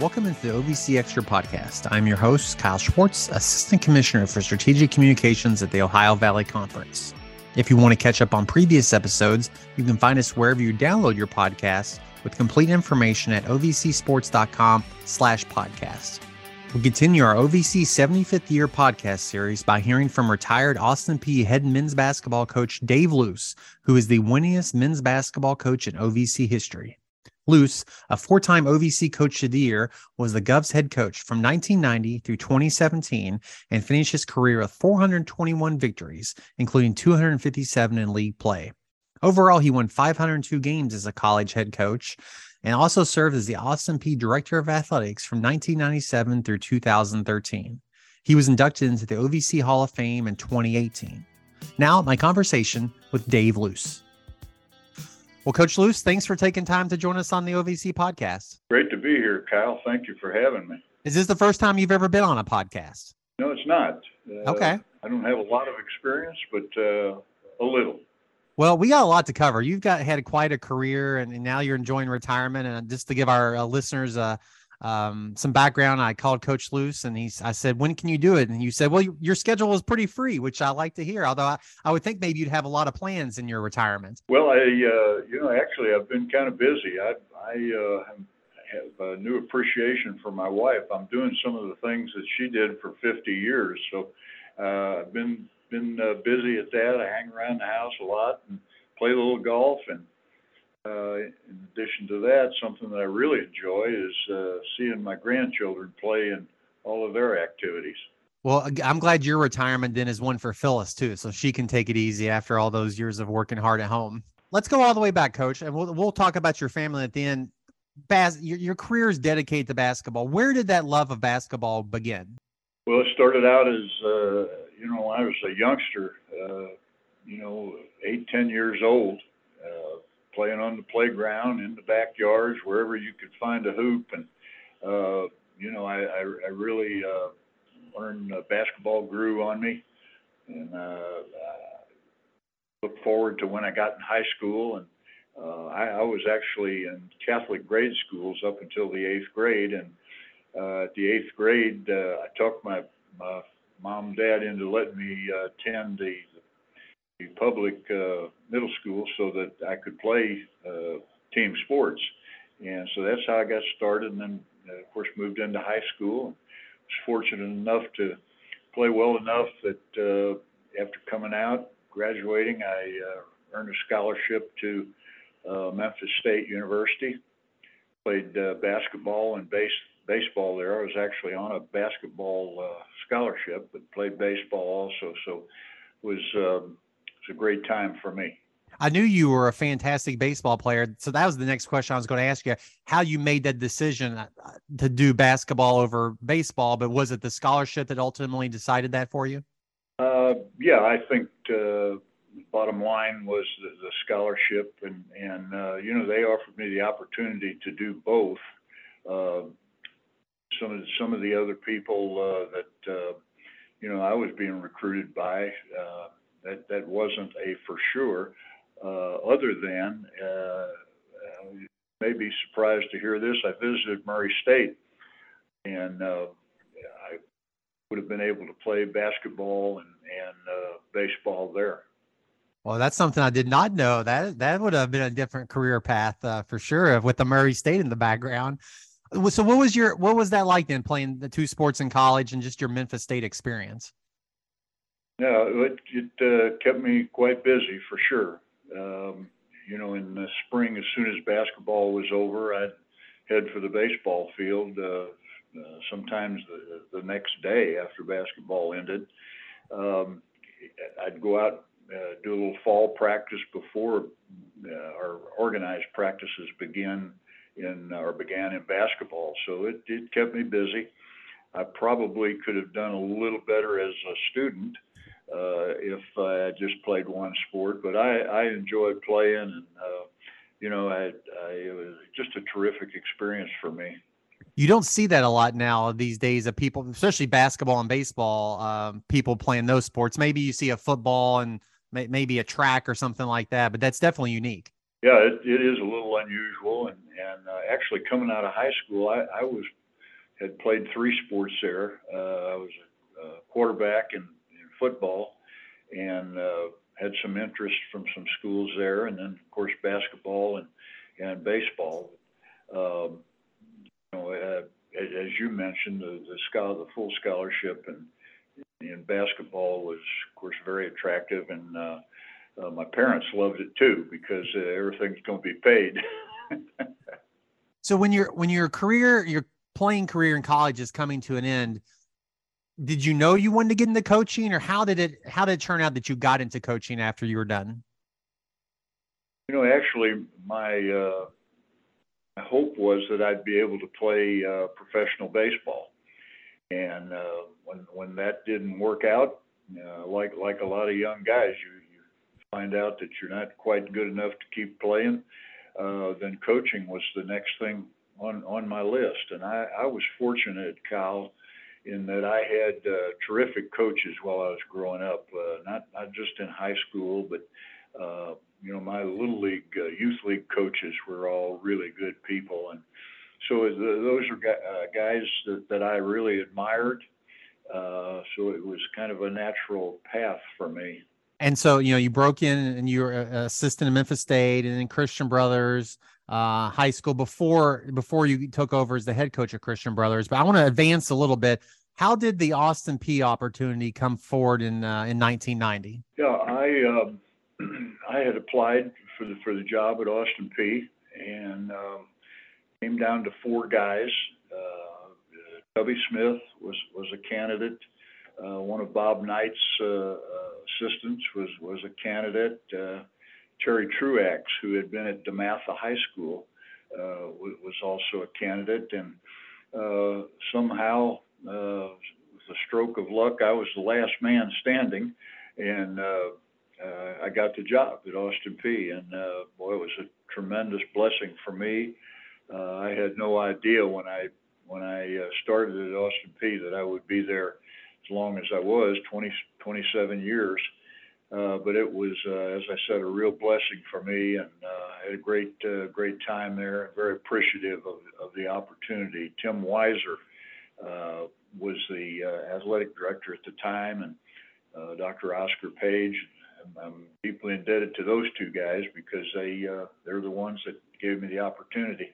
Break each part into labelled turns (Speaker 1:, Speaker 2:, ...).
Speaker 1: Welcome into the OVC Extra podcast. I'm your host, Kyle Schwartz, Assistant Commissioner for Strategic Communications at the Ohio Valley Conference. If you want to catch up on previous episodes, you can find us wherever you download your podcasts with complete information at ovcsports.com slash podcast. We continue our OVC 75th year podcast series by hearing from retired Austin Peay head men's basketball coach Dave Loos, who is the winningest men's basketball coach in OVC history. Loos, a four time OVC Coach of the Year, was the Govs head coach from 1990 through 2017 and finished his career with 421 victories, including 257 in league play. Overall, he won 502 games as a college head coach and also served as the Austin Peay Director of Athletics from 1997 through 2013. He was inducted into the OVC Hall of Fame in 2018. Now, my conversation with Dave Loos. Well, Coach Loos, thanks for taking time to join us on the OVC podcast.
Speaker 2: Great to be here, Kyle. Thank you for having me.
Speaker 1: Is this the first time you've ever been on a podcast?
Speaker 2: No, it's not.
Speaker 1: Uh, okay.
Speaker 2: I don't have a lot of experience, but uh, a little.
Speaker 1: Well, we got a lot to cover. You've got had quite a career, and, and now you're enjoying retirement. And just to give our uh, listeners a um, some background. I called Coach Loos and he's, I said, when can you do it? And you said, well, you, your schedule is pretty free, which I like to hear. Although I, I would think maybe you'd have a lot of plans in your retirement.
Speaker 2: Well, I, uh, you know, actually I've been kind of busy. I, I uh, have a new appreciation for my wife. I'm doing some of the things that she did for 50 years. So uh, I've been, been uh, busy at that. I hang around the house a lot and play a little golf and uh, in addition to that, something that I really enjoy is uh, seeing my grandchildren play in all of their activities.
Speaker 1: Well, I'm glad your retirement then is one for Phyllis too, so she can take it easy after all those years of working hard at home. Let's go all the way back, Coach, and we'll we'll talk about your family at the end. Bas- your, your career is dedicated to basketball. Where did that love of basketball begin?
Speaker 2: Well, it started out as uh, you know I was a youngster, uh, you know, eight ten years old playing on the playground, in the backyards, wherever you could find a hoop. And, uh, you know, I, I, I really uh, learned uh, basketball grew on me. And uh, uh, look forward to when I got in high school. And uh, I, I was actually in Catholic grade schools up until the eighth grade. And uh, at the eighth grade, uh, I talked my, my mom and dad into letting me uh, attend the public uh, middle school so that I could play uh, team sports. And so that's how I got started. And then, uh, of course, moved into high school. Was fortunate enough to play well enough that uh, after coming out, graduating, I uh, earned a scholarship to uh, Memphis State University. Played uh, basketball and base baseball there. I was actually on a basketball uh, scholarship, but played baseball also. So was um, was a great time for me.
Speaker 1: I knew you were a fantastic baseball player. So that was the next question I was going to ask you how you made that decision uh, to do basketball over baseball, but was it the scholarship that ultimately decided that for you?
Speaker 2: Uh, yeah, I think uh, bottom line was the, the scholarship, and, and uh, you know, they offered me the opportunity to do both. Uh, some of the, some of the other people uh, that you know I was being recruited by that that wasn't a for sure. Uh, other than, uh, you may be surprised to hear this. I visited Murray State, and uh, I would have been able to play basketball and, and uh, baseball there.
Speaker 1: Well, that's something I did not know. That that would have been a different career path uh, for sure, with the Murray State in the background. So, what was your what was that like then, playing the two sports in college and just your Memphis State experience?
Speaker 2: Yeah, it, it uh, kept me quite busy for sure. Um, you know, in the spring, as soon as basketball was over, I'd head for the baseball field. Uh, uh, sometimes the, the next day after basketball ended, um, I'd go out uh, do a little fall practice before uh, our organized practices begin in or began in basketball. So it, it kept me busy. I probably could have done a little better as a student uh, if I just played one sport. But I, I enjoyed playing, and uh, you know, I, I, it was just a terrific experience for me.
Speaker 1: You don't see that a lot now these days of people, especially basketball and baseball. Um, people playing those sports. Maybe you see a football and may, maybe a track or something like that, but that's definitely unique.
Speaker 2: Yeah, it, it is a little unusual, and and uh, actually coming out of high school, I, I was had played three sports there. Uh, I was a, quarterback in football, and uh, had some interest from some schools there, and then of course basketball and and baseball. Um, you know, uh, as you mentioned, the the, scholar, the full scholarship and in basketball was, of course, very attractive, and uh, uh, my parents loved it too because uh, everything's going to be paid.
Speaker 1: so when your when your career, your playing career in college is coming to an end, did you know you wanted to get into coaching, or how did it how did it turn out that you got into coaching after you were done?
Speaker 2: You know, actually, my uh, my hope was that I'd be able to play uh, professional baseball, and uh, when when that didn't work out, uh, like like a lot of young guys, you you find out that you're not quite good enough to keep playing. Uh, then coaching was the next thing on on my list, and I, I was fortunate, Kyle, in that I had uh, terrific coaches while I was growing up. Uh, not not just in high school, but uh, you know my little league, uh, youth league coaches were all really good people, and so the, those are uh, guys that, that I really admired. Uh, so it was kind of a natural path for me.
Speaker 1: And so, you know, you broke in and you were assistant at Memphis State and then Christian Brothers uh, high school before before you took over as the head coach of Christian Brothers. But I want to advance a little bit. How did the Austin Peay opportunity come forward in uh, in 1990?
Speaker 2: Yeah, I um, I had applied for the for the job at Austin Peay and um, came down to four guys. Uh, Smith was was a candidate. Uh, one of Bob Knight's uh, assistants was was a candidate. Terry Truax, who had been at DeMatha High School, uh, was also a candidate, and uh, somehow, uh, with a stroke of luck, I was the last man standing, and uh, uh, I got the job at Austin Peay. And uh, boy, it was a tremendous blessing for me. I had no idea when I when I started at Austin Peay that I would be there as long as I was 20, 27 years. Uh, but it was, uh, as I said, a real blessing for me, and uh, had a great, uh, great time there. Very appreciative of, of the opportunity. Tim Weiser uh, was the uh, athletic director at the time, and uh, Dr. Oscar Page. I'm, I'm deeply indebted to those two guys because they uh, they're the ones that gave me the opportunity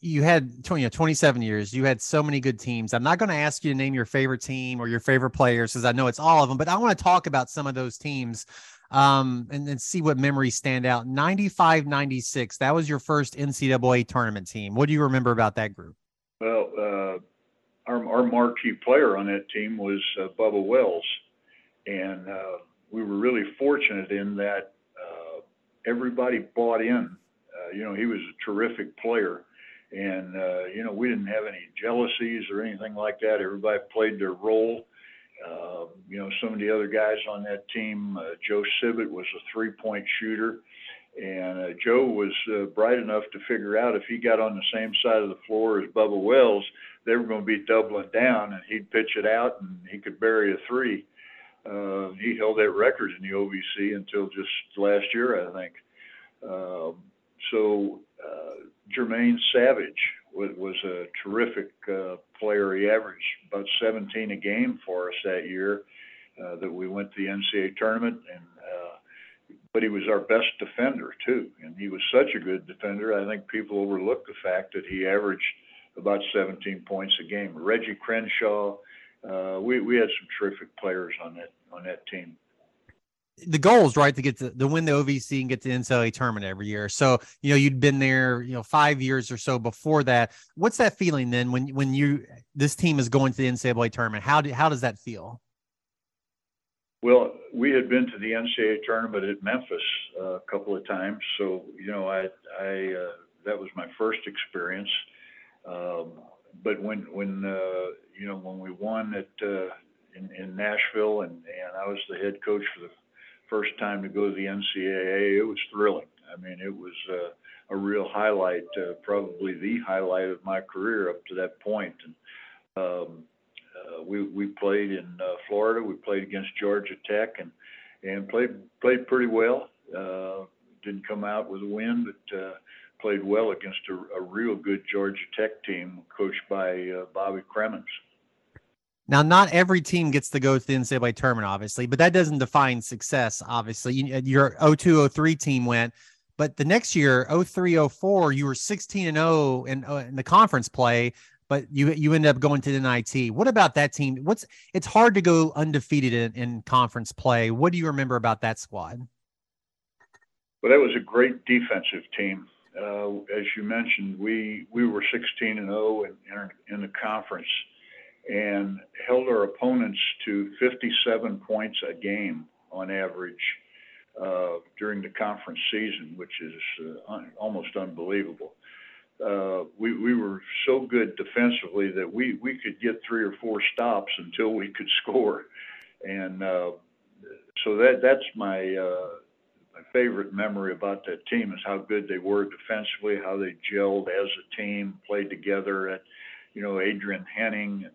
Speaker 1: you had you know 27 years. You had so many good teams. I'm not going to ask you to name your favorite team or your favorite players because i know it's all of them but i want to talk about some of those teams um, and then see what memories stand out. 95 96 that was your first ncaa tournament team. What do you remember about that group?
Speaker 2: Well uh, our, our marquee player on that team was uh, bubba wells and uh, we were really fortunate in that uh, everybody bought in. Uh, you know he was a terrific player and uh, you know we didn't have any jealousies or anything like that. Everybody played their role. Uh, you know, some of the other guys on that team, uh, Joe Sibbett was a three-point shooter, and uh, Joe was uh, bright enough to figure out if he got on the same side of the floor as Bubba Wells, they were going to be doubling down, and he'd pitch it out, and he could bury a three. Uh, he held that record in the OVC until just last year, I think. Uh, so uh, Jermaine Savage was, was a terrific uh, player. He averaged about 17 a game for us that year uh, that we went to the NCAA tournament, and uh, but he was our best defender too. And he was such a good defender. I think people overlook the fact that he averaged about 17 points a game. Reggie Crenshaw. Uh, we we had some terrific players on that on that team
Speaker 1: the goal is right, to get to, to win the OVC and get to the NCAA tournament every year. So, you know, you'd been there, you know, five years or so before that. What's that feeling then when when you this team is going to the NCAA tournament? How do, how does that feel?
Speaker 2: Well, we had been to the NCAA tournament at Memphis uh, a couple of times, so you know, I I uh, that was my first experience. Um, but when when uh, you know when we won at uh, in, in Nashville and and I was the head coach for the first time to go to the NCAA, it was thrilling. I mean, it was uh, a real highlight, uh, probably the highlight of my career up to that point. And um, uh, we we played in uh, Florida. We played against Georgia Tech and and played played pretty well. Uh, didn't come out with a win, but uh, played well against a, a real good Georgia Tech team coached by uh, Bobby Cremins.
Speaker 1: Now, not every team gets to go to the NCAA tournament, obviously, but that doesn't define success. Obviously, you, your 02 03 team went, but the next year, 03 04, you were 16 and 0 in, uh, in the conference play, but you you ended up going to the NIT. What about that team? What's it's hard to go undefeated in, in conference play. What do you remember about that squad?
Speaker 2: Well, that was a great defensive team. Uh, as you mentioned, we we were 16 and 0 in, in the conference and held our opponents to 57 points a game on average uh, during the conference season, which is uh, un- almost unbelievable. Uh, we, we were so good defensively that we, we could get three or four stops until we could score. And uh, so that that's my uh, my favorite memory about that team is how good they were defensively, how they gelled as a team, played together. At you know Adrian Henning and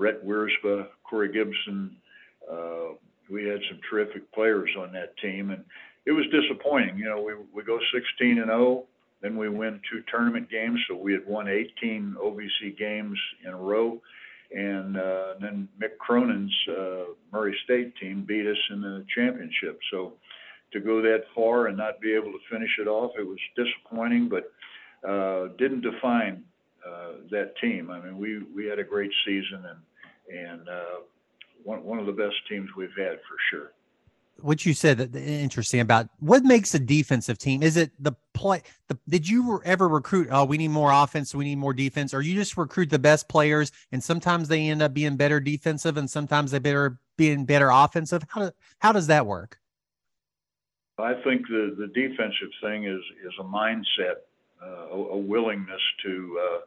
Speaker 2: Rhett Wiersbe, Corey Gibson. Uh, we had some terrific players on that team, and it was disappointing. You know, we we go 16 and 0, then we win two tournament games, so we had won 18 OVC games in a row, and uh, then Mick Cronin's uh, Murray State team beat us in the championship. So to go that far and not be able to finish it off, it was disappointing, but uh, didn't define uh, that team. I mean, we we had a great season and and uh, one one of the best teams we've had for sure.
Speaker 1: What you said that interesting about what makes a defensive team? Is it the play the did you ever recruit oh we need more offense we need more defense or you just recruit the best players and sometimes they end up being better defensive and sometimes they better being better offensive? How do, how does that work?
Speaker 2: I think the the defensive thing is is a mindset uh, a, a willingness to uh,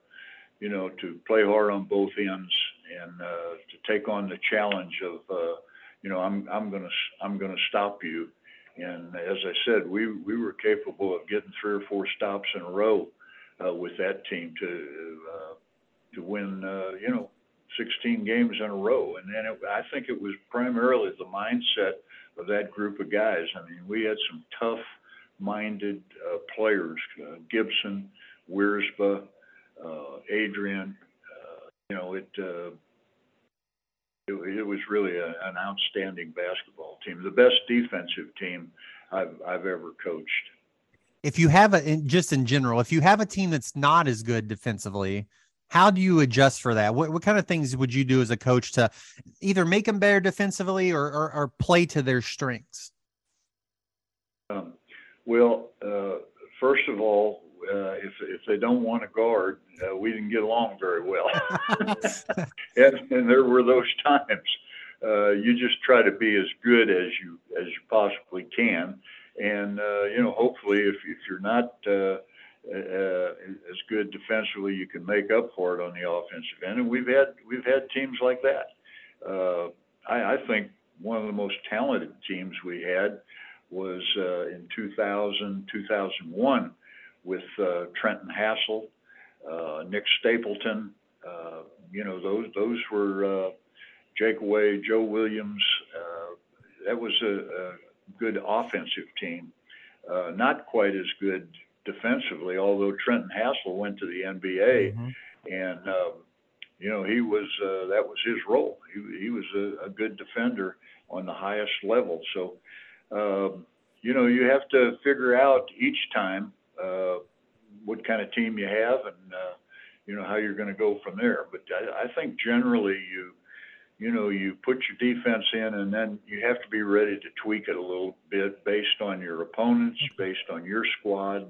Speaker 2: you know to play hard on both ends and uh, to take on the challenge of, uh, you know, I'm I'm gonna I'm gonna stop you. And as I said, we we were capable of getting three or four stops in a row uh, with that team to uh, to win, uh, you know, 16 games in a row. And then it, I think it was primarily the mindset of that group of guys. I mean, we had some tough-minded uh, players: uh, Gibson, Wiersbe, uh, Adrian, you know, it, uh, it, it was really a, an outstanding basketball team, the best defensive team I've, I've ever coached.
Speaker 1: If you have a, in, just in general, if you have a team that's not as good defensively, how do you adjust for that? What, what kind of things would you do as a coach to either make them better defensively or, or, or play to their strengths?
Speaker 2: Um, well, uh, first of all, uh, if if they don't want to guard, uh, we didn't get along very well. and, and there were those times. Uh, you just try to be as good as you as you possibly can, and uh, you know, hopefully, if if you're not uh, uh, as good defensively, you can make up for it on the offensive end. And we've had we've had teams like that. Uh, I, I think one of the most talented teams we had was uh, in 2000 2001 with uh, Trenton Hassel, uh, Nick Stapleton. Uh, you know, those those were uh, Jake Way, Joe Williams. Uh, that was a, a good offensive team. Uh, not quite as good defensively, although Trenton Hassel went to the NBA, mm-hmm. and uh, you know he was uh, that was his role. He, he was a, a good defender on the highest level. So, um, you know, you have to figure out each time uh, what kind of team you have and uh, you know how you're going to go from there. But I, I think generally you you know you put your defense in and then you have to be ready to tweak it a little bit based on your opponents, based on your squad,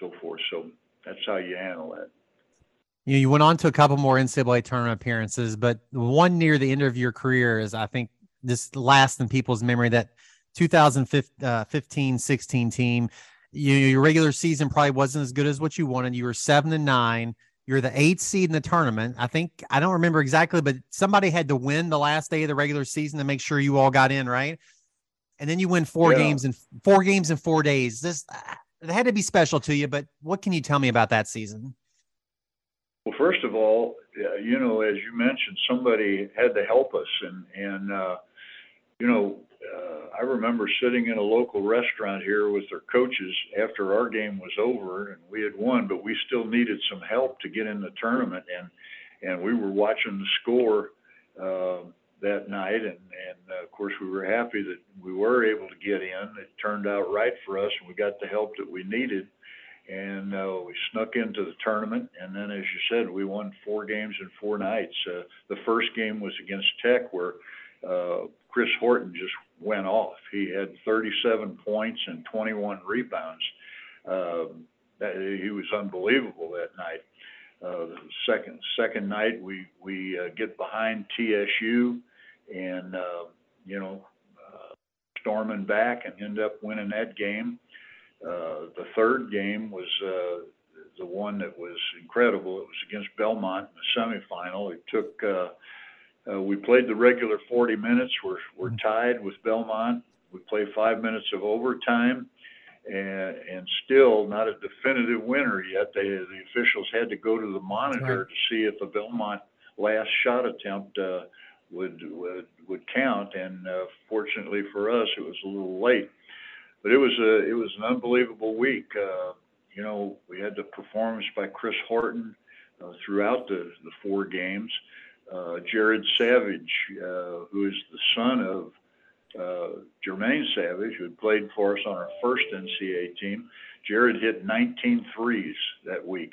Speaker 2: so forth. So that's how you handle that.
Speaker 1: You, know, you went on to a couple more NCAA tournament appearances, but one near the end of your career is, I think, this last in people's memory that 2015 uh, 16 team you, your regular season probably wasn't as good as what you wanted. You were seven and nine. You're the eighth seed in the tournament. I think I don't remember exactly, but somebody had to win the last day of the regular season to make sure you all got in, right? And then you win four yeah. games in four games in four days. This it had to be special to you. But what can you tell me about that season?
Speaker 2: Well, first of all, you know, as you mentioned, somebody had to help us, and and uh, you know, uh, I remember sitting in a local restaurant here with their coaches after our game was over and we had won, but we still needed some help to get in the tournament. And, and we were watching the score, uh, that night. And, and uh, of course, we were happy that we were able to get in. It turned out right for us and we got the help that we needed. And uh, we snuck into the tournament. And then, as you said, we won four games in four nights. Uh, the first game was against Tech, where uh, Chris Horton just went off. He had 37 points and 21 rebounds. Um, he was unbelievable that night. Uh, the second second night, we we uh, get behind TSU, and uh, you know, uh, storming back and end up winning that game. Uh, the third game was uh, the one that was incredible. It was against Belmont in the semifinal. It took uh, uh, we played the regular 40 minutes. We're, we're tied with Belmont. We play five minutes of overtime, and, and still not a definitive winner yet. They, the officials had to go to the monitor right. to see if the Belmont last shot attempt uh, would, would would count. And uh, fortunately for us, it was a little late. But it was a it was an unbelievable week. Uh, you know, we had the performance by Chris Horton uh, throughout the the four games Jared Savage, uh, who is the son of uh, Jermaine Savage, who had played for us on our first NCAA team. Jared hit 19 threes that week.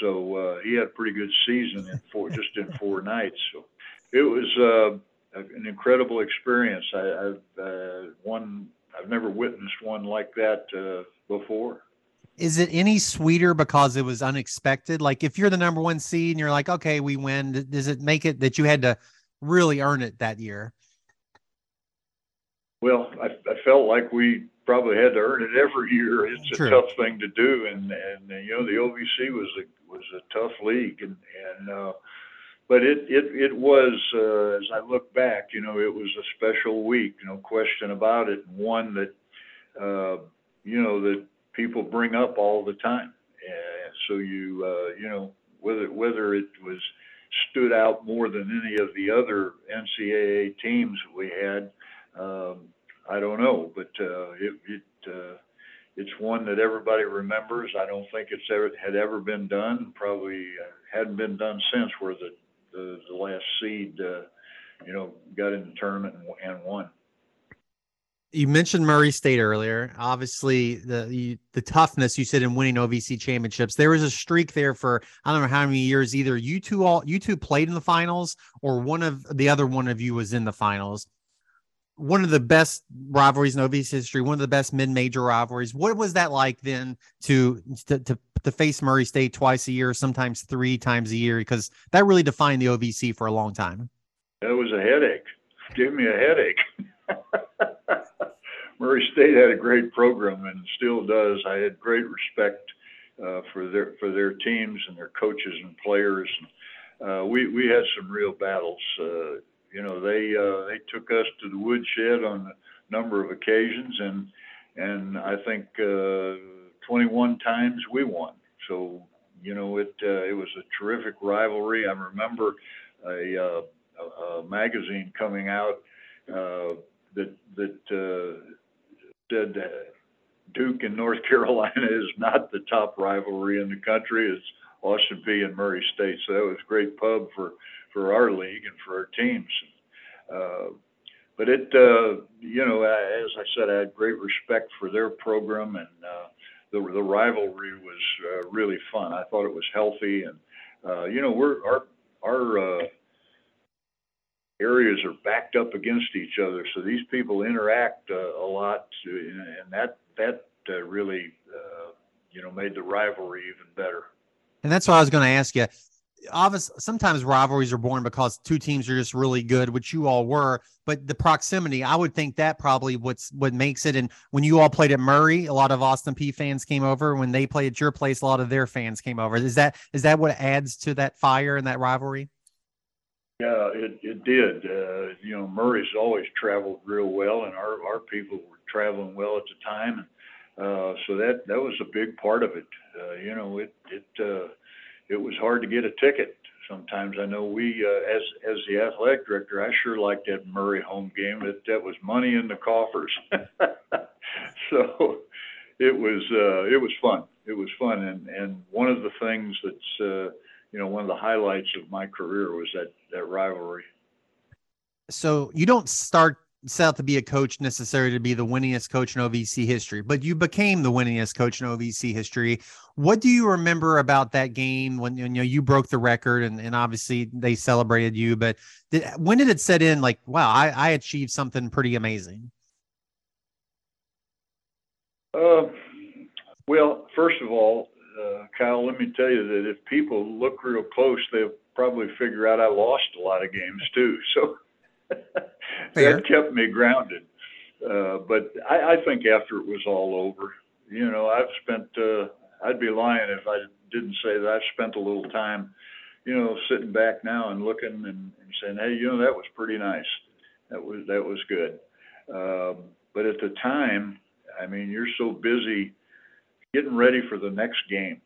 Speaker 2: So uh, he had a pretty good season in four, just in four nights. So it was uh, an incredible experience. I, I've uh, one, I've never witnessed one like that uh, before
Speaker 1: is it any sweeter because it was unexpected? Like if you're the number one seed and you're like, okay, we win, does it make it that you had to really earn it that year?
Speaker 2: Well, I, I felt like we probably had to earn it every year. It's a tough thing to do, and and you know the OVC was a was a tough league, and and uh, but it it it was uh, as I look back, you know, it was a special week, no question about it, one that uh, you know that people bring up all the time. And so you uh, you know whether whether it was stood out more than any of the other NCAA teams we had, um, I don't know, but uh, it, it uh, it's one that everybody remembers. I don't think it's ever had ever been done. Probably uh, hadn't been done since where the the, the last seed, uh, you know, got in the tournament and, and won
Speaker 1: you mentioned Murray State earlier. Obviously, the, the, the toughness you said in winning OVC championships. There was a streak there for I don't know how many years. Either you two all you two played in the finals, or one of the other one of you was in the finals. One of the best rivalries in OVC history. One of the best mid-major rivalries. What was that like then to to to, to face Murray State twice a year, sometimes three times a year? Because that really defined the OVC for a long time.
Speaker 2: It was a headache. Gave me a headache. Murray State had a great program and still does. I had great respect uh, for their for their teams and their coaches and players. Uh, we we had some real battles. Uh, you know, they uh, they took us to the woodshed on a number of occasions, and and I think uh, 21 times we won. So you know, it uh, it was a terrific rivalry. I remember a, uh, a, a magazine coming out uh, that that uh, said Duke and North Carolina is not the top rivalry in the country. It's Austin Peay and Murray State. So that was a great pub for, for our league and for our teams. Uh, but it, uh, you know, as I said, I had great respect for their program, and uh, the the rivalry was uh, really fun. I thought it was healthy, and uh, you know, we're our our uh, areas are backed up against each other, so these people interact uh, a lot, and that that uh, really uh, you know made the rivalry even better.
Speaker 1: And that's what I was going to ask you. Obviously, sometimes rivalries are born because two teams are just really good, which you all were. But the proximity, I would think that probably what's what makes it. And when you all played at Murray, a lot of Austin Peay fans came over. When they played at your place, a lot of their fans came over. Is that is that what adds to that fire and that rivalry?
Speaker 2: Yeah, it it did. Uh, you know, Murray's always traveled real well, and our our people were traveling well at the time, and uh, so that that was a big part of it. Uh, you know, it it uh, it was hard to get a ticket, sometimes. I know we, uh, as as the athletic director, I sure liked that Murray home game. That that was money in the coffers. so it was uh, it was fun. It was fun, and and one of the things that's uh, you know one of the highlights of my career was that that rivalry.
Speaker 1: So you don't start set out to be a coach necessarily to be the winningest coach in OVC history, but you became the winningest coach in OVC history. What do you remember about that game when you know you broke the record and, and obviously they celebrated you? But did, when did it set in? Like, wow, I, I achieved something pretty amazing.
Speaker 2: Uh, well, first of all, uh, Kyle, let me tell you that if people look real close, they'll probably figure out I lost a lot of games too. So that kept me grounded. Uh, but I, I think after it was all over, you know, I've spent, uh, I'd be lying if I didn't say that I've spent a little time, you know, sitting back now and looking and, and saying, hey, you know, that was pretty nice. That was, that was good. Um, but at the time, I mean, you're so busy getting ready for the next game.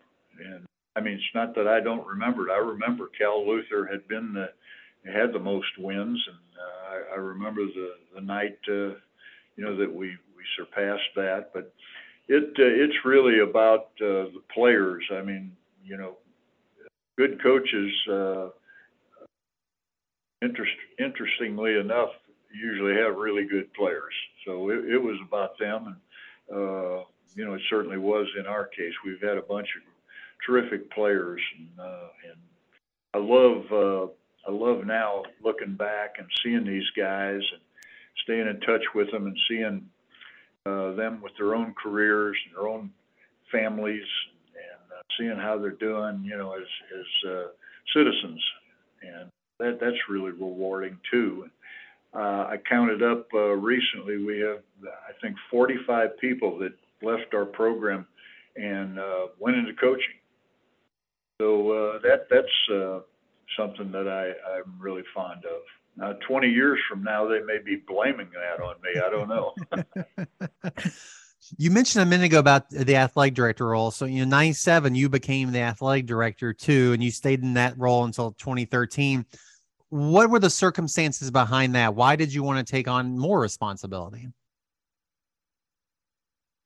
Speaker 2: And I mean, it's not that I don't remember it. I remember Cal Luther had been the, had the most wins, and uh, I, I remember the the night, uh, you know, that we we surpassed that. But it uh, it's really about uh, the players. I mean, you know, good coaches. Uh, interest, interestingly enough, usually have really good players. So it, it was about them, and uh, you know, it certainly was in our case. We've had a bunch of terrific players, and, uh, and I love uh, I love now looking back and seeing these guys and staying in touch with them and seeing uh, them with their own careers and their own families and uh, seeing how they're doing, you know, as as uh, citizens, and that that's really rewarding too. Uh, I counted up uh, recently. We have, I think, 45 people that left our program and uh, went into coaching. So uh, that that's uh, something that I, I'm really fond of. Now, 20 years from now, they may be blaming that on me. I don't know.
Speaker 1: you mentioned a minute ago about the athletic director role. So, you know, 97, you became the athletic director too, and you stayed in that role until 2013. What were the circumstances behind that? Why did you want to take on more responsibility?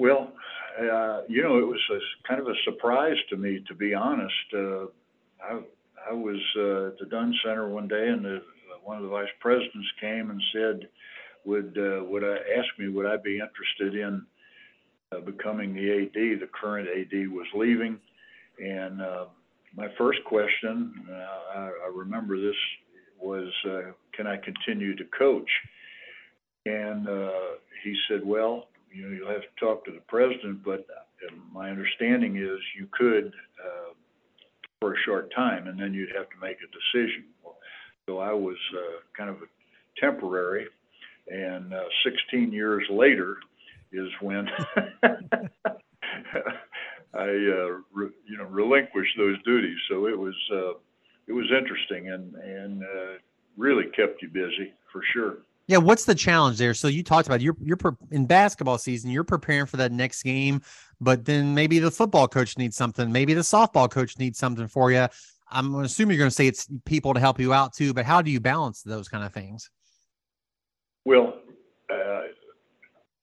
Speaker 2: Well, uh, you know, it was a, kind of a surprise to me, to be honest. Uh, I, I was uh, at the Dunn Center one day, and the, one of the vice presidents came and said, "Would uh, would I ask me would I be interested in uh, becoming the AD?" The current AD was leaving, and uh, my first question, uh, I, I remember this, was, uh, "Can I continue to coach?" And uh, he said, "Well, you know, you'll have to talk to the president, but uh, my understanding is you could." Uh, for a short time, and then you'd have to make a decision. So I was uh, kind of temporary, and uh, 16 years later is when I, uh, re, you know, relinquished those duties. So it was uh, it was interesting and and uh, really kept you busy for sure.
Speaker 1: Yeah, what's the challenge there? So you talked about you're you're in basketball season, you're preparing for that next game, but then maybe the football coach needs something, maybe the softball coach needs something for you. I'm assuming you're going to say it's people to help you out too, but how do you balance those kind of things?
Speaker 2: Well, uh,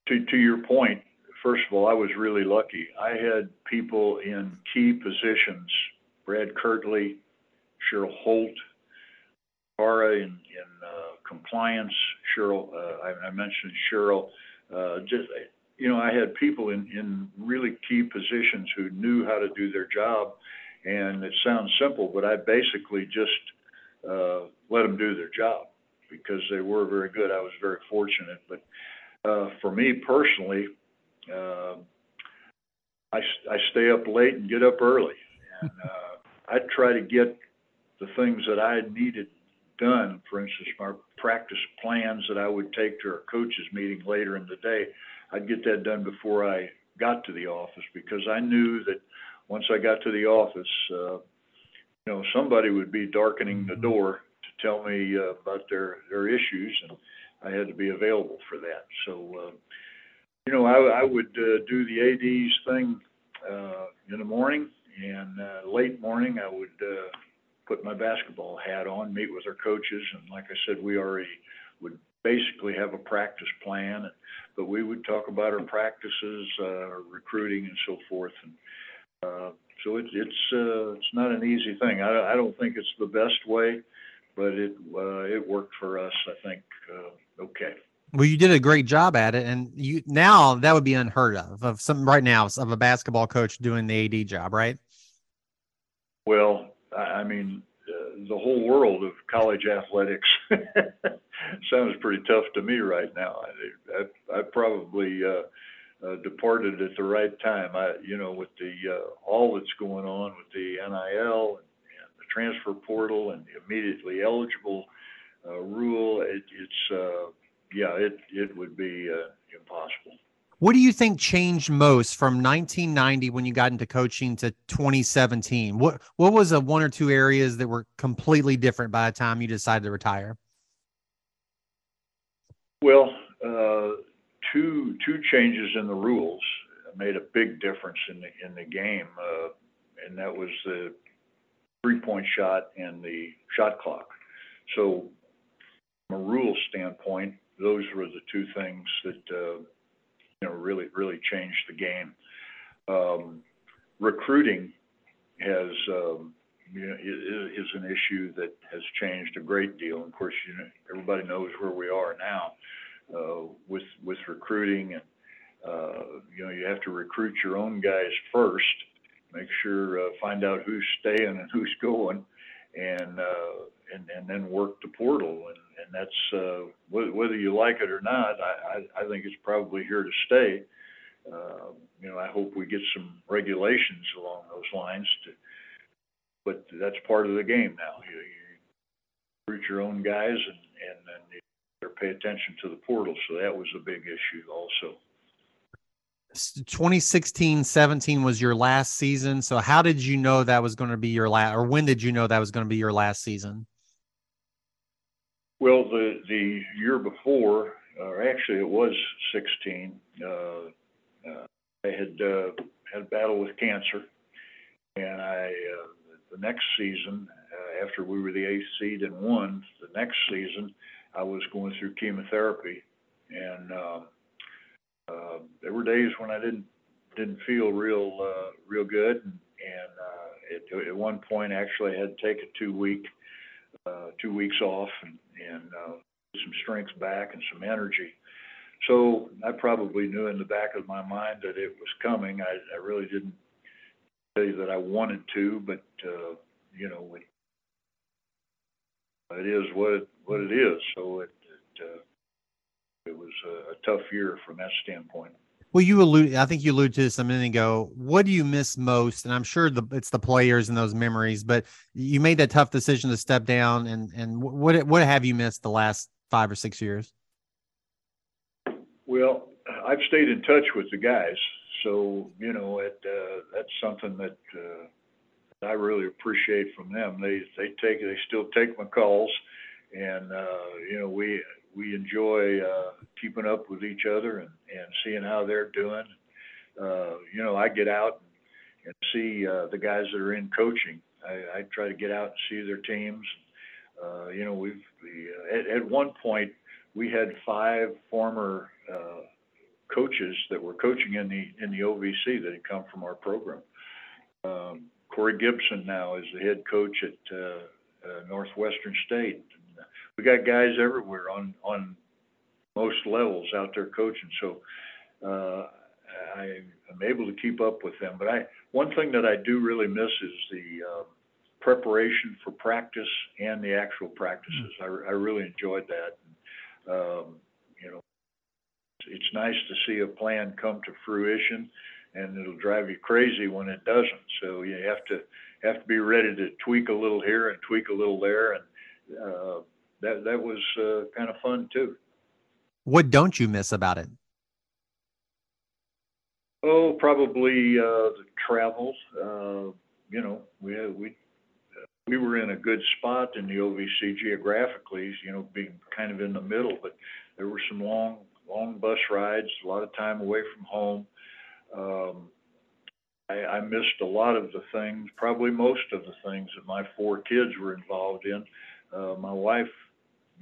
Speaker 2: to to your point, first of all, I was really lucky. I had people in key positions: Brad Kirtley, Cheryl Holt, Cara in, in uh, compliance. Cheryl, uh, I, mentioned Cheryl. Uh, just you know, I had people in in really key positions who knew how to do their job, and it sounds simple, but I basically just uh, let them do their job because they were very good. I was very fortunate, but for me personally. I, I stay up late and get up early. And I try to get the things that I needed done, for instance, my practice plans that I would take to our coaches meeting later in the day, I'd get that done before I got to the office because I knew that once I got to the office, uh, you know, somebody would be darkening the door to tell me uh, about their their issues, and I had to be available for that. So, uh, you know, I, I would uh, do the AD's thing uh, in the morning, and uh, late morning I would uh, put my basketball hat on, meet with our coaches, and like I said, we already would basically have a practice plan, but we would talk about our practices, uh, recruiting, and so forth. And uh, so it, it's uh, it's not an easy thing. I, I don't think it's the best way, but it uh, it worked for us. I think uh, okay.
Speaker 1: Well, you did a great job at it, and you now that would be unheard of of some right now of a basketball coach doing the AD job, right?
Speaker 2: Well, I mean, uh, the whole world of college athletics sounds pretty tough to me right now. I, I, I probably uh, uh, departed at the right time. I, you know, with the uh, all that's going on with the NIL and, and the transfer portal and the immediately eligible uh, rule, it, it's uh, yeah, it it would be uh, impossible.
Speaker 1: What do you think changed most from 1990 when you got into coaching to 2017? What what was the one or two areas that were completely different by the time you decided to retire?
Speaker 2: Well, uh, two two changes in the rules made a big difference in the in the game, uh, and that was the three point shot and the shot clock. So, from a rule standpoint, those were the two things that uh, you know really really changed the game. Um, recruiting has um, you know, is, is an issue that has changed a great deal. Of course, you know, everybody knows where we are now uh, with with recruiting, and uh, you know you have to recruit your own guys first. Make sure uh, find out who's staying and who's going, and uh, and and then work the portal. And and that's uh, whether you like it or not. I, I, I think it's probably here to stay. Uh, you know, I hope we get some regulations along those lines. To, but that's part of the game now. You, you recruit your own guys, and and you pay attention to the portal. So that was a big issue also.
Speaker 1: 2016 17 was your last season. So, how did you know that was going to be your last, or when did you know that was going to be your last season?
Speaker 2: Well, the the year before, or actually it was 16. Uh, uh, I had uh, had a battle with cancer, and I uh, the next season, uh, after we were the eighth seed and won, the next season I was going through chemotherapy, and uh, uh, there were days when I didn't didn't feel real uh, real good, and, and uh, it, at one point actually I had to take a two week uh, two weeks off and and uh, some strength back and some energy. So I probably knew in the back of my mind that it was coming. I, I really didn't say that I wanted to, but uh, you know, it, it is what it, what it is. So it it, uh, it was a, a tough year from that standpoint.
Speaker 1: Well, you allude. I think you alluded to this a minute ago. What do you miss most? And I'm sure the it's the players and those memories. But you made that tough decision to step down. And and what what have you missed the last five or six years?
Speaker 2: Well, I've stayed in touch with the guys, so you know it. Uh, that's something that uh, I really appreciate from them. They they take they still take my calls, and uh, you know we we enjoy uh, keeping up with each other and, and seeing how they're doing. Uh, you know, I get out and see uh, the guys that are in coaching. I, I try to get out and see their teams. Uh, you know, we've we, uh, at, at one point we had five former uh, coaches that were coaching in the in the OVC that had come from our program. Um, Corey Gibson now is the head coach at uh, uh, Northwestern State we got guys everywhere on on most levels out there coaching. So uh, I am able to keep up with them. But I one thing that I do really miss is the uh, preparation for practice and the actual practices. Mm-hmm. I, I really enjoyed that. Um, you know, it's nice to see a plan come to fruition, and it'll drive you crazy when it doesn't. So you have to have to be ready to tweak a little here and tweak a little there, and uh, that that was uh, kind of fun too.
Speaker 1: What don't you miss about it?
Speaker 2: Oh, probably uh, the travels. Uh, you know, we we we were in a good spot in the OVC geographically. You know, being kind of in the middle, but there were some long long bus rides, a lot of time away from home. Um, I, I missed a lot of the things, probably most of the things that my four kids were involved in. Uh, my wife,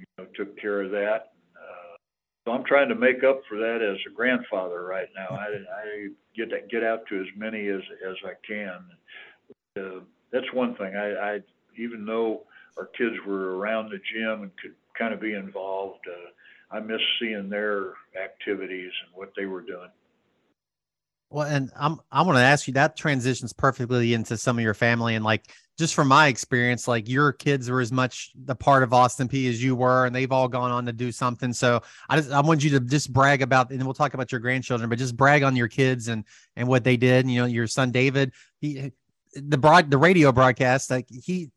Speaker 2: you know, took care of that. Uh, so I'm trying to make up for that as a grandfather right now. I, I get get out to as many as as I can. Uh, that's one thing. I, I even though our kids were around the gym and could kind of be involved, uh, I miss seeing their activities and what they were doing.
Speaker 1: Well, and I'm I want to ask you that transitions perfectly into some of your family and like just from my experience, like your kids were as much the part of Austin Peay as you were, and they've all gone on to do something. So I just I want you to just brag about, and we'll talk about your grandchildren, but just brag on your kids and and what they did. You know, your son David, he the broad the radio broadcast like he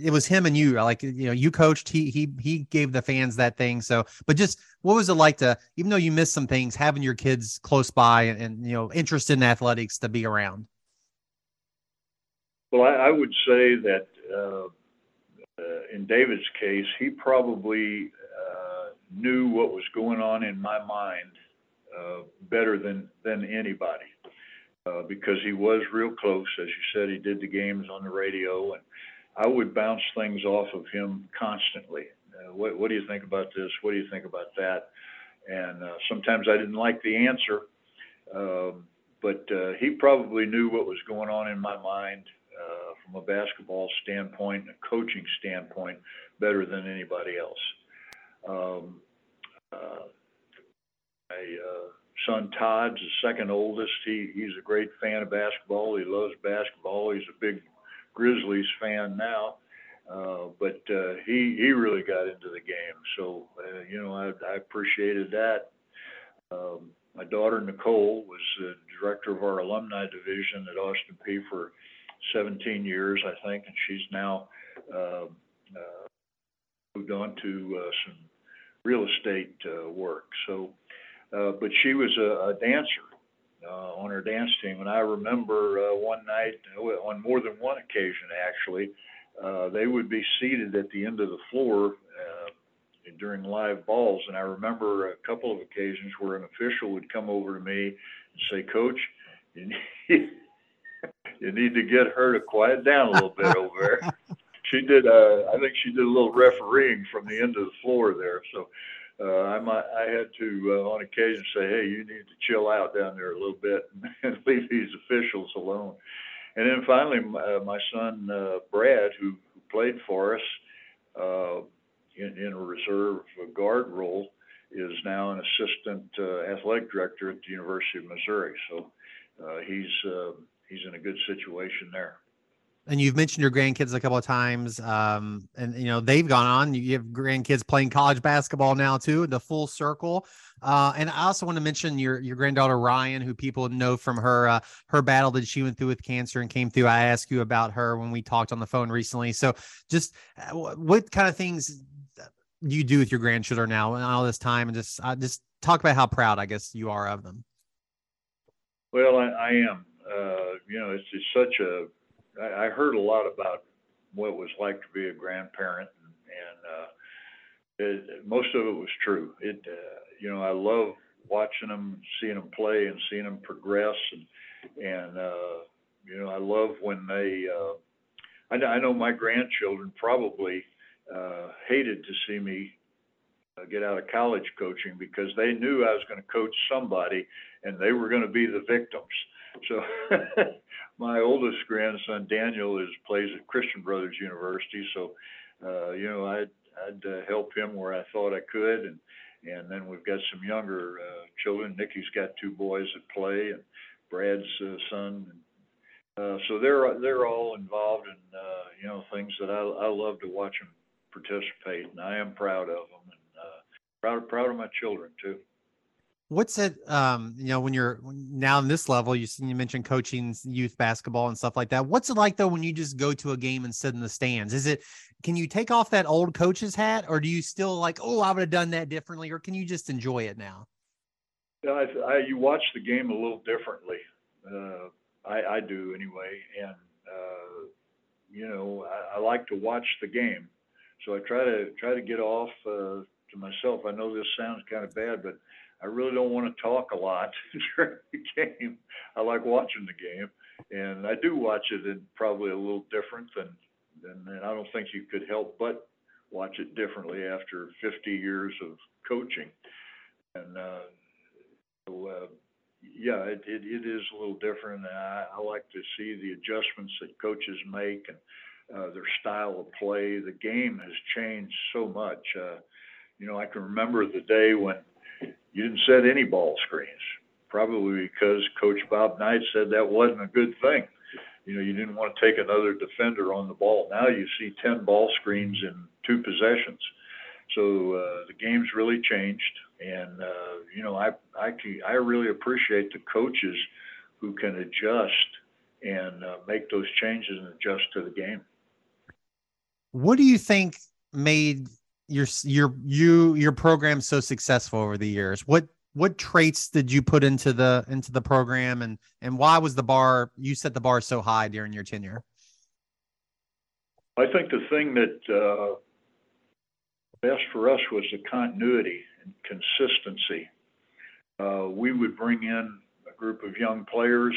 Speaker 1: it was him and you like you know you coached he he he gave the fans that thing so but just what was it like to even though you missed some things having your kids close by and, and you know interested in athletics to be around
Speaker 2: well i, I would say that uh, uh, in david's case he probably uh, knew what was going on in my mind uh, better than than anybody uh, because he was real close. As you said, he did the games on the radio, and I would bounce things off of him constantly. Uh, what, what do you think about this? What do you think about that? And uh, sometimes I didn't like the answer, um, but uh, he probably knew what was going on in my mind uh, from a basketball standpoint and a coaching standpoint better than anybody else. Um, uh, I, uh, son Todd's the second oldest. He he's a great fan of basketball. He loves basketball. He's a big Grizzlies fan now. Uh, but uh, he he really got into the game, so uh, you know I, I appreciated that. Um, my daughter Nicole was the director of our alumni division at Austin Peay for 17 years, I think, and she's now uh, uh, moved on to uh, some real estate uh, work. So uh, but she was a, a dancer uh, on her dance team. And I remember uh, one night, on more than one occasion actually, uh, they would be seated at the end of the floor uh, during live balls. And I remember a couple of occasions where an official would come over to me and say, Coach, you need to get her to quiet down a little bit over there. She did, uh, I think she did a little refereeing from the end of the floor there. So uh, I might I had to uh, on occasion say, hey, you need to chill out down there a little bit and leave these officials alone. And then finally, uh, my son uh, Brad, who, who played for us uh, in, in a reserve guard role, is now an assistant uh, athletic director at the University of Missouri. So uh, he's uh, he's in a good situation there.
Speaker 1: And you've mentioned your grandkids a couple of times um, and you know they've gone on. You have grandkids playing college basketball now too the full circle. Uh, and i also want to mention your your granddaughter ryan who people know from her uh, her battle that she went through with cancer and came through. I asked you about her when we talked on the phone recently. So just uh, what kind of things do you do with your grandchildren now and all this time? And just uh, just talk about how proud i guess you are of them.
Speaker 2: Well i, I am uh, you know it's, it's such a I, I heard a lot about what it was like to be a grandparent, and, and uh, it, most of it was true. It, uh, you know, I love watching them, seeing them play, and seeing them progress, and and uh, you know, I love when they. Uh, I, I know my grandchildren probably uh, hated to see me uh, get out of college coaching because they knew I was going to coach somebody, and they were going to be the victims. So my oldest grandson Daniel is plays at Christian Brothers University, so uh, you know I'd I'd uh, help him where I thought I could, and and then we've got some younger uh, children. Nikki's got two boys that play, and Brad's uh, son. And, uh, so they're they're all involved in uh, you know things that I I love to watch them participate, and I am proud of them, and uh, proud proud of my children too
Speaker 1: what's it um you know when you're now in this level you you mentioned coaching youth basketball and stuff like that what's it like though when you just go to a game and sit in the stands? Is it can you take off that old coach's hat or do you still like oh i would have done that differently or can you just enjoy it now?
Speaker 2: Yeah, I, I, you watch the game a little differently uh, I, I do anyway and uh, you know I, I like to watch the game. So i try to try to get off uh, to myself. I know this sounds kind of bad but I really don't want to talk a lot during the game. I like watching the game, and I do watch it in probably a little different than, than, and I don't think you could help but watch it differently after 50 years of coaching. And uh, so, uh, yeah, it, it, it is a little different. I, I like to see the adjustments that coaches make and uh, their style of play. The game has changed so much. Uh, you know, I can remember the day when you didn't set any ball screens, probably because Coach Bob Knight said that wasn't a good thing. You know, you didn't want to take another defender on the ball. Now you see 10 ball screens in two possessions. So uh, the game's really changed, and uh, you know, I I I really appreciate the coaches who can adjust and uh, make those changes and adjust to the game.
Speaker 1: What do you think made your your you your program so successful over the years? What what traits did you put into the into the program and and why was the bar you set the bar so high during your tenure?
Speaker 2: I think the thing that uh, best for us was the continuity and consistency. Uh, we would bring in a group of young players,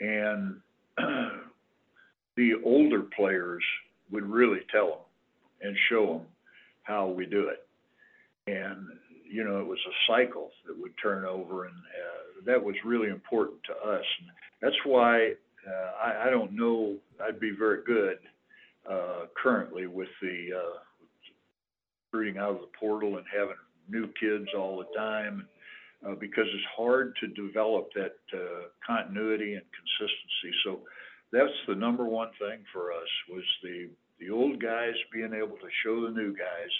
Speaker 2: and the older players would really tell them and show them how we do it. And you know, it was a cycle that would turn over, and uh, that was really important to us. And that's why uh, I, I don't know I'd be very good uh, currently with the uh, recruiting out of the portal and having new kids all the time uh, because it's hard to develop that uh, continuity and consistency. So that's the number one thing for us was the the old guys being able to show the new guys,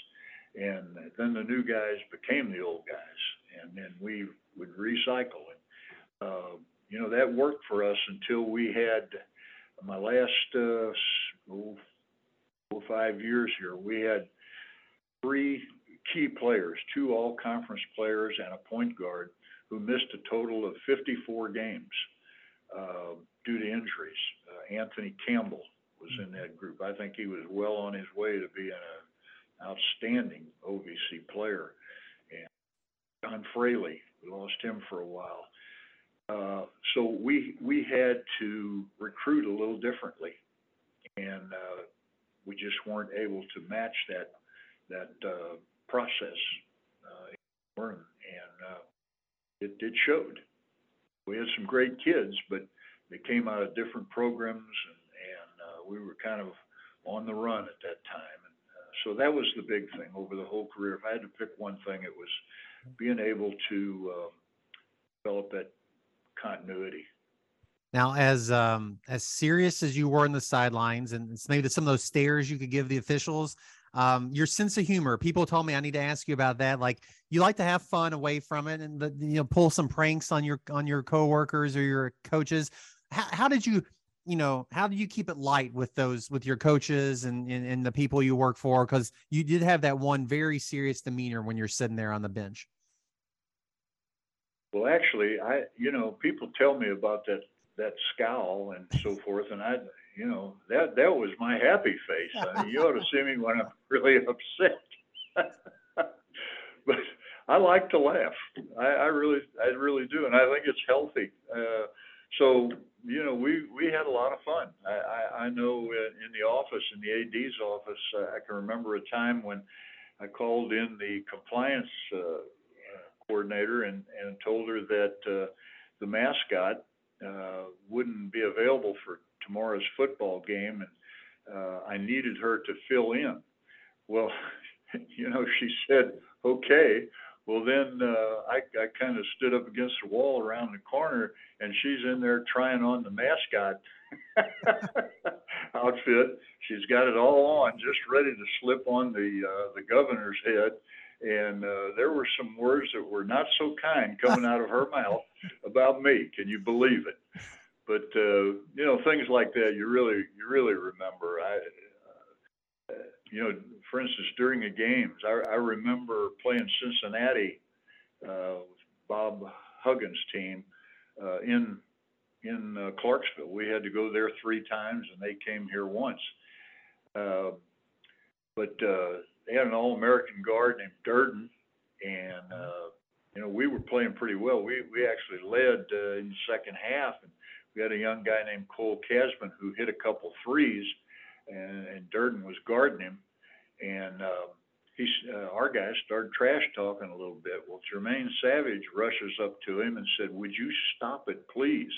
Speaker 2: and then the new guys became the old guys, and then we would recycle it. Uh, you know that worked for us until we had my last uh, oh, four five years here. We had three key players, two all conference players, and a point guard who missed a total of 54 games uh, due to injuries. Uh, Anthony Campbell was in that group. I think he was well on his way to being an outstanding OVC player. And John Fraley, we lost him for a while. Uh, so we we had to recruit a little differently, and uh, we just weren't able to match that that uh, process uh, and uh, it, it showed. We had some great kids, but they came out of different programs, we were kind of on the run at that time. And, uh, so that was the big thing over the whole career. If I had to pick one thing, it was being able to uh, develop that continuity.
Speaker 1: Now, as um, as serious as you were in the sidelines, and maybe some of those stares you could give the officials, um, your sense of humor. People told me I need to ask you about that. Like you like to have fun away from it, and the, you know pull some pranks on your on your coworkers or your coaches. How, how did you, you know, how do you keep it light with those with your coaches and and, and the people you work for? Because you did have that one very serious demeanor when you're sitting there on the bench.
Speaker 2: Well, actually, I you know people tell me about that that scowl and so forth, and I you know, that that was my happy face. I mean, you ought to see me when I'm really upset. but I like to laugh. I, I really, I really do, and I think it's healthy. Uh, so you know, we we had a lot of fun. I I, I know in the office, in the AD's office, uh, I can remember a time when I called in the compliance uh, coordinator and and told her that uh, the mascot uh, wouldn't be available for tomorrow's football game, and uh, I needed her to fill in. Well, you know, she said, okay. Well, then uh, I, I kind of stood up against the wall around the corner, and she's in there trying on the mascot outfit. She's got it all on, just ready to slip on the uh, the governor's head. And uh, there were some words that were not so kind coming out of her mouth about me. Can you believe it? but uh, you know things like that you really you really remember. I you know for instance during the games I, I remember playing Cincinnati uh, with Bob Huggins' team uh, in in uh, Clarksville. We had to go there three times and they came here once. Uh, but uh, they had an All-American guard named Durden, and uh, you know we were playing pretty well. We we actually led uh, in the second half, and we had a young guy named Cole Casman who hit a couple threes, and, and Durden was guarding him, and uh, he, uh, our guy started trash talking a little bit. Well, Jermaine Savage rushes up to him and said, "Would you stop it, please?"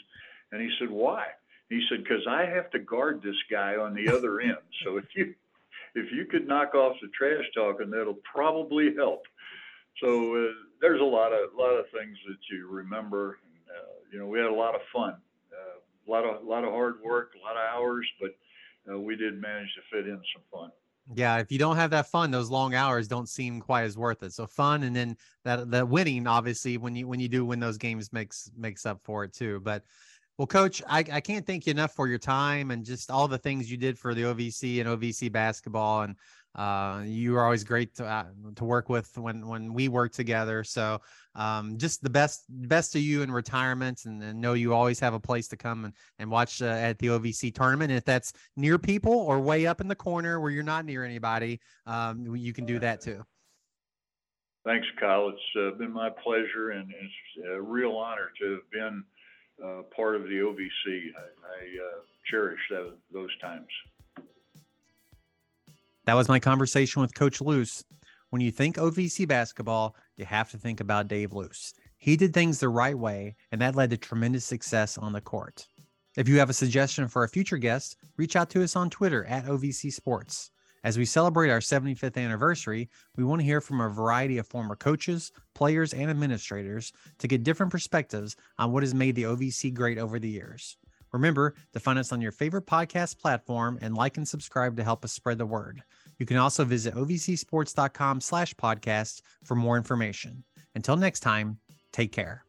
Speaker 2: And he said, "Why?" He said, "Because I have to guard this guy on the other end. So if you if you could knock off the trash talking, that'll probably help." So uh, there's a lot of a lot of things that you remember. Uh, you know, we had a lot of fun, uh, a lot of a lot of hard work, a lot of hours, but uh, we did manage to fit in some fun.
Speaker 1: Yeah, if you don't have that fun, those long hours don't seem quite as worth it. So fun, and then that the winning, obviously, when you when you do win those games, makes makes up for it too. But well, coach, I, I can't thank you enough for your time and just all the things you did for the OVC and OVC basketball. And uh, you were always great to, uh, to work with when, when we worked together. So um, just the best, best of you in retirement and, and, know you always have a place to come and, and watch uh, at the OVC tournament. And if that's near people or way up in the corner where you're not near anybody, um, you can do that too.
Speaker 2: Thanks, Kyle. It's uh, been my pleasure and it's a real honor to have been uh, part of the OVC. I, I cherish that, those times.
Speaker 1: That was my conversation with Coach Loos. When you think OVC basketball, you have to think about Dave Loos. He did things the right way, and that led to tremendous success on the court. If you have a suggestion for a future guest, reach out to us on Twitter at OVC Sports. As we celebrate our 75th anniversary, we want to hear from a variety of former coaches, players, and administrators to get different perspectives on what has made the OVC great over the years. Remember to find us on your favorite podcast platform and like and subscribe to help us spread the word. You can also visit ovcsports.com slash podcast for more information. Until next time, take care.